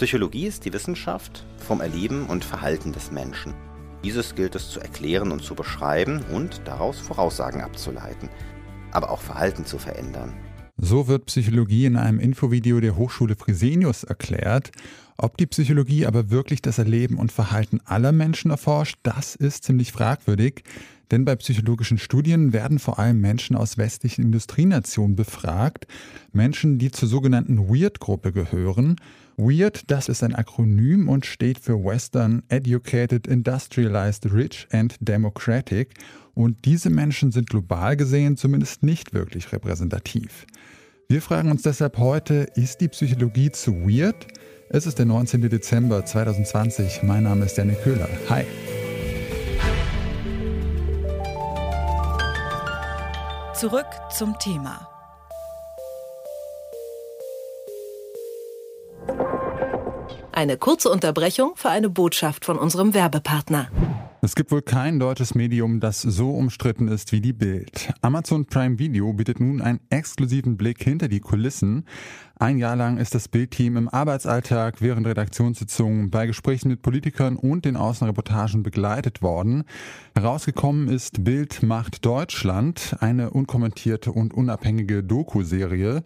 Psychologie ist die Wissenschaft vom Erleben und Verhalten des Menschen. Dieses gilt es zu erklären und zu beschreiben und daraus Voraussagen abzuleiten, aber auch Verhalten zu verändern. So wird Psychologie in einem Infovideo der Hochschule Fresenius erklärt. Ob die Psychologie aber wirklich das Erleben und Verhalten aller Menschen erforscht, das ist ziemlich fragwürdig. Denn bei psychologischen Studien werden vor allem Menschen aus westlichen Industrienationen befragt, Menschen, die zur sogenannten Weird-Gruppe gehören. Weird, das ist ein Akronym und steht für Western Educated, Industrialized, Rich and Democratic. Und diese Menschen sind global gesehen zumindest nicht wirklich repräsentativ. Wir fragen uns deshalb heute, ist die Psychologie zu weird? Es ist der 19. Dezember 2020. Mein Name ist Janik Köhler. Hi. Zurück zum Thema. Eine kurze Unterbrechung für eine Botschaft von unserem Werbepartner. Es gibt wohl kein deutsches Medium, das so umstritten ist wie die Bild. Amazon Prime Video bietet nun einen exklusiven Blick hinter die Kulissen. Ein Jahr lang ist das Bildteam im Arbeitsalltag während Redaktionssitzungen bei Gesprächen mit Politikern und den Außenreportagen begleitet worden. Herausgekommen ist Bild macht Deutschland, eine unkommentierte und unabhängige Doku-Serie.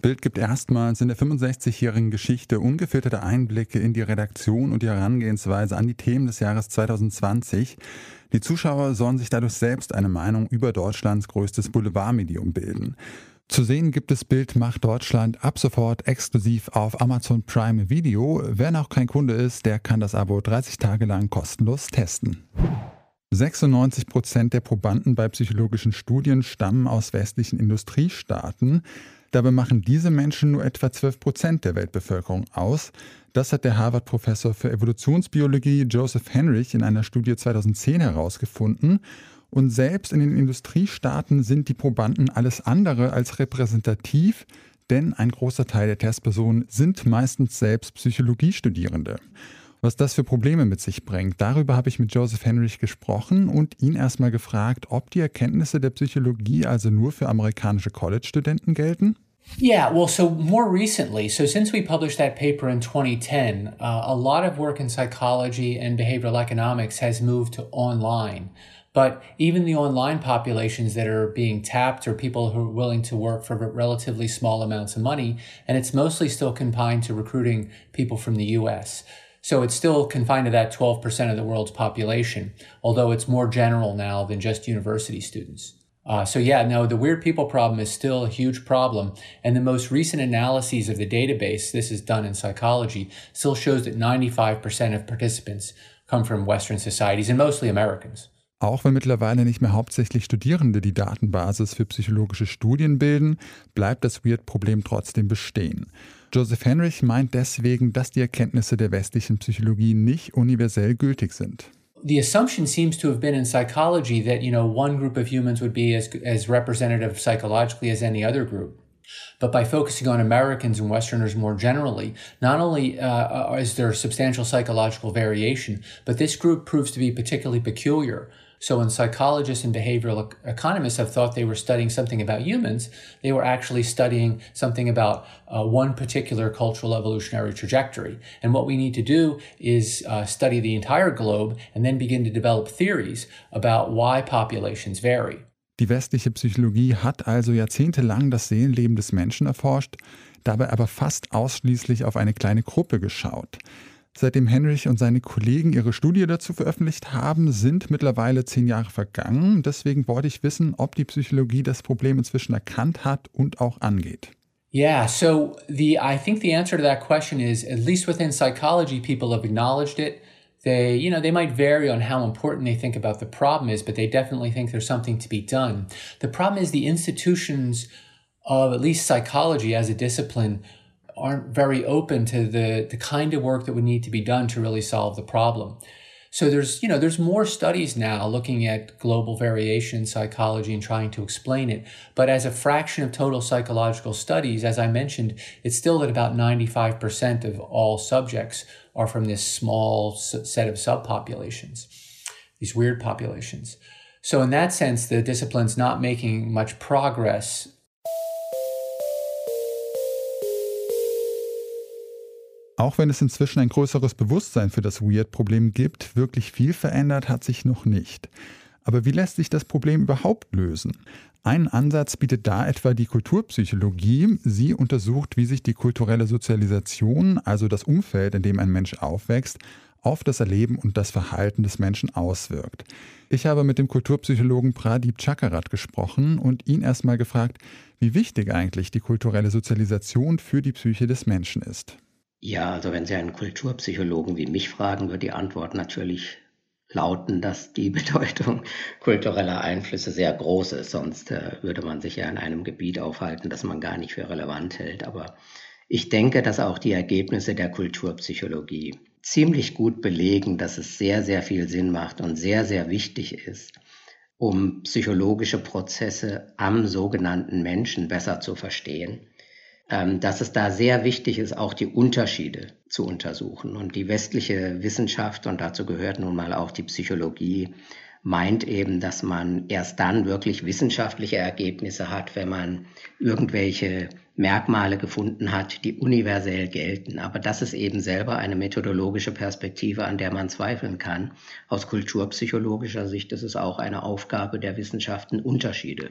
Bild gibt erstmals in der 65-jährigen Geschichte ungefilterte Einblicke in die Redaktion und die Herangehensweise an die Themen des Jahres 2020. Die Zuschauer sollen sich dadurch selbst eine Meinung über Deutschlands größtes Boulevardmedium bilden. Zu sehen gibt es Bild macht Deutschland ab sofort exklusiv auf Amazon Prime Video. Wer noch kein Kunde ist, der kann das Abo 30 Tage lang kostenlos testen. 96 Prozent der Probanden bei psychologischen Studien stammen aus westlichen Industriestaaten. Dabei machen diese Menschen nur etwa 12 Prozent der Weltbevölkerung aus. Das hat der Harvard-Professor für Evolutionsbiologie Joseph Henrich in einer Studie 2010 herausgefunden. Und selbst in den Industriestaaten sind die Probanden alles andere als repräsentativ, denn ein großer Teil der Testpersonen sind meistens selbst Psychologiestudierende. Was das für Probleme mit sich bringt, darüber habe ich mit Joseph Henrich gesprochen und ihn erstmal gefragt, ob die Erkenntnisse der Psychologie also nur für amerikanische College-Studenten gelten. Yeah, well, so more recently, so since we published that paper in 2010, uh, a lot of work in psychology and behavioral economics has moved to online. But even the online populations that are being tapped are people who are willing to work for relatively small amounts of money, and it's mostly still confined to recruiting people from the US. So it's still confined to that 12% of the world's population, although it's more general now than just university students. Uh, so yeah, no, the weird people problem is still a huge problem. And the most recent analyses of the database, this is done in psychology, still shows that 95% of participants come from Western societies and mostly Americans. Auch wenn mittlerweile nicht mehr hauptsächlich Studierende die Datenbasis für psychologische Studien bilden, bleibt das Weird-Problem trotzdem bestehen. Joseph Henrich meint deswegen, dass die Erkenntnisse der westlichen Psychologie nicht universell gültig sind. the assumption seems to have been in psychology that you know one group of humans would be as as representative psychologically as any other group but by focusing on Americans and Westerners more generally, not only uh, is there substantial psychological variation, but this group proves to be particularly peculiar. So when psychologists and behavioral economists have thought they were studying something about humans, they were actually studying something about uh, one particular cultural evolutionary trajectory. And what we need to do is uh, study the entire globe and then begin to develop theories about why populations vary. Die westliche Psychologie hat also jahrzehntelang das Seelenleben des Menschen erforscht, dabei aber fast ausschließlich auf eine kleine Gruppe geschaut. Seitdem Henrich und seine Kollegen ihre Studie dazu veröffentlicht haben, sind mittlerweile zehn Jahre vergangen. Deswegen wollte ich wissen, ob die Psychologie das Problem inzwischen erkannt hat und auch angeht. Yeah, so the I think the answer to that question is at least within psychology people have acknowledged it. They, you know, they might vary on how important they think about the problem is, but they definitely think there's something to be done. The problem is the institutions of at least psychology as a discipline aren't very open to the, the kind of work that would need to be done to really solve the problem. So there's, you know, there's more studies now looking at global variation in psychology and trying to explain it. But as a fraction of total psychological studies, as I mentioned, it's still at about 95% of all subjects are from this small set of subpopulations, these weird populations. So in that sense, the discipline's not making much progress Auch wenn es inzwischen ein größeres Bewusstsein für das Weird-Problem gibt, wirklich viel verändert hat sich noch nicht. Aber wie lässt sich das Problem überhaupt lösen? Einen Ansatz bietet da etwa die Kulturpsychologie. Sie untersucht, wie sich die kulturelle Sozialisation, also das Umfeld, in dem ein Mensch aufwächst, auf das Erleben und das Verhalten des Menschen auswirkt. Ich habe mit dem Kulturpsychologen Pradip Chakarat gesprochen und ihn erstmal gefragt, wie wichtig eigentlich die kulturelle Sozialisation für die Psyche des Menschen ist. Ja, also wenn Sie einen Kulturpsychologen wie mich fragen, wird die Antwort natürlich lauten, dass die Bedeutung kultureller Einflüsse sehr groß ist. Sonst äh, würde man sich ja in einem Gebiet aufhalten, das man gar nicht für relevant hält. Aber ich denke, dass auch die Ergebnisse der Kulturpsychologie ziemlich gut belegen, dass es sehr, sehr viel Sinn macht und sehr, sehr wichtig ist, um psychologische Prozesse am sogenannten Menschen besser zu verstehen dass es da sehr wichtig ist, auch die Unterschiede zu untersuchen. Und die westliche Wissenschaft, und dazu gehört nun mal auch die Psychologie, meint eben, dass man erst dann wirklich wissenschaftliche Ergebnisse hat, wenn man irgendwelche Merkmale gefunden hat, die universell gelten. Aber das ist eben selber eine methodologische Perspektive, an der man zweifeln kann. Aus kulturpsychologischer Sicht ist es auch eine Aufgabe der Wissenschaften, Unterschiede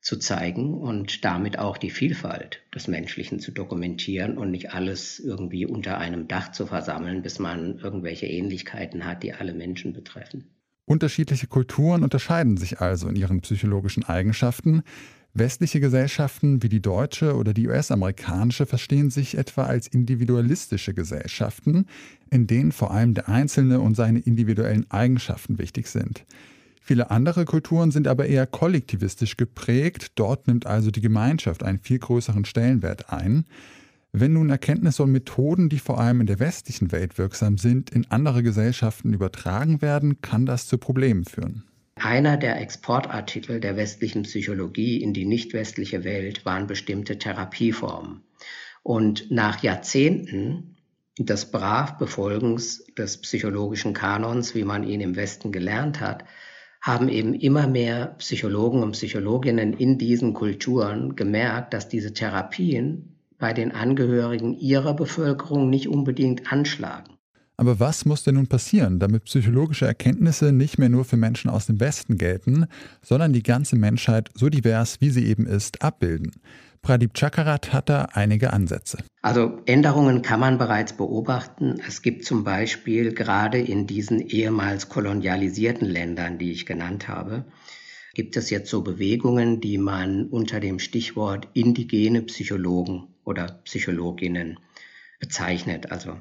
zu zeigen und damit auch die Vielfalt des Menschlichen zu dokumentieren und nicht alles irgendwie unter einem Dach zu versammeln, bis man irgendwelche Ähnlichkeiten hat, die alle Menschen betreffen. Unterschiedliche Kulturen unterscheiden sich also in ihren psychologischen Eigenschaften. Westliche Gesellschaften wie die deutsche oder die US-amerikanische verstehen sich etwa als individualistische Gesellschaften, in denen vor allem der Einzelne und seine individuellen Eigenschaften wichtig sind. Viele andere Kulturen sind aber eher kollektivistisch geprägt, dort nimmt also die Gemeinschaft einen viel größeren Stellenwert ein. Wenn nun Erkenntnisse und Methoden, die vor allem in der westlichen Welt wirksam sind, in andere Gesellschaften übertragen werden, kann das zu Problemen führen. Einer der Exportartikel der westlichen Psychologie in die nicht westliche Welt waren bestimmte Therapieformen. Und nach Jahrzehnten des Bravbefolgens des psychologischen Kanons, wie man ihn im Westen gelernt hat, haben eben immer mehr Psychologen und Psychologinnen in diesen Kulturen gemerkt, dass diese Therapien bei den Angehörigen ihrer Bevölkerung nicht unbedingt anschlagen. Aber was muss denn nun passieren, damit psychologische Erkenntnisse nicht mehr nur für Menschen aus dem Westen gelten, sondern die ganze Menschheit so divers, wie sie eben ist, abbilden? Pradip Chakarat hat da einige Ansätze. Also Änderungen kann man bereits beobachten. Es gibt zum Beispiel gerade in diesen ehemals kolonialisierten Ländern, die ich genannt habe, gibt es jetzt so Bewegungen, die man unter dem Stichwort indigene Psychologen oder Psychologinnen bezeichnet. Also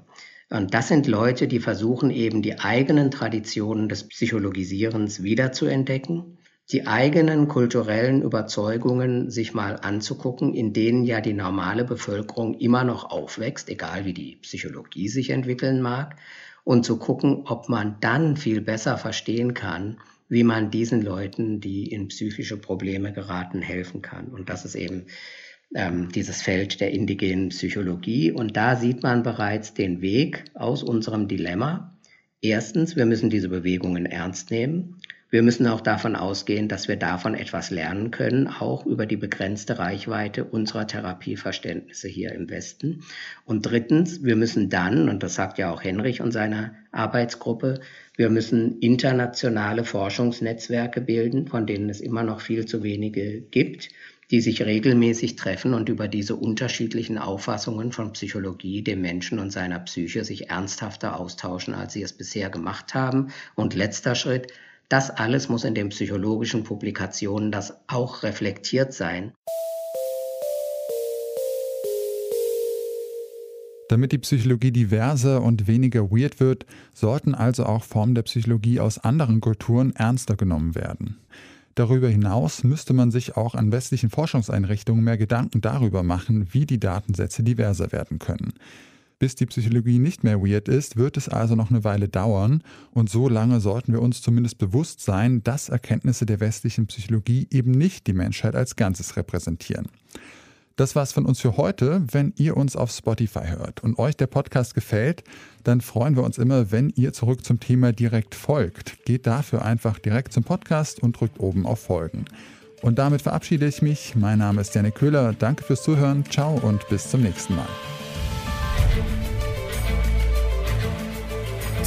und das sind Leute, die versuchen eben die eigenen Traditionen des Psychologisierens wiederzuentdecken die eigenen kulturellen Überzeugungen sich mal anzugucken, in denen ja die normale Bevölkerung immer noch aufwächst, egal wie die Psychologie sich entwickeln mag, und zu gucken, ob man dann viel besser verstehen kann, wie man diesen Leuten, die in psychische Probleme geraten, helfen kann. Und das ist eben ähm, dieses Feld der indigenen Psychologie. Und da sieht man bereits den Weg aus unserem Dilemma. Erstens, wir müssen diese Bewegungen ernst nehmen. Wir müssen auch davon ausgehen, dass wir davon etwas lernen können, auch über die begrenzte Reichweite unserer Therapieverständnisse hier im Westen. Und drittens, wir müssen dann, und das sagt ja auch Henrich und seine Arbeitsgruppe, wir müssen internationale Forschungsnetzwerke bilden, von denen es immer noch viel zu wenige gibt, die sich regelmäßig treffen und über diese unterschiedlichen Auffassungen von Psychologie, dem Menschen und seiner Psyche sich ernsthafter austauschen, als sie es bisher gemacht haben. Und letzter Schritt, das alles muss in den psychologischen Publikationen das auch reflektiert sein. Damit die Psychologie diverser und weniger weird wird, sollten also auch Formen der Psychologie aus anderen Kulturen ernster genommen werden. Darüber hinaus müsste man sich auch an westlichen Forschungseinrichtungen mehr Gedanken darüber machen, wie die Datensätze diverser werden können. Bis die Psychologie nicht mehr weird ist, wird es also noch eine Weile dauern und so lange sollten wir uns zumindest bewusst sein, dass Erkenntnisse der westlichen Psychologie eben nicht die Menschheit als Ganzes repräsentieren. Das war's von uns für heute. Wenn ihr uns auf Spotify hört und euch der Podcast gefällt, dann freuen wir uns immer, wenn ihr zurück zum Thema direkt folgt. Geht dafür einfach direkt zum Podcast und drückt oben auf Folgen. Und damit verabschiede ich mich. Mein Name ist Janik Köhler. Danke fürs Zuhören. Ciao und bis zum nächsten Mal.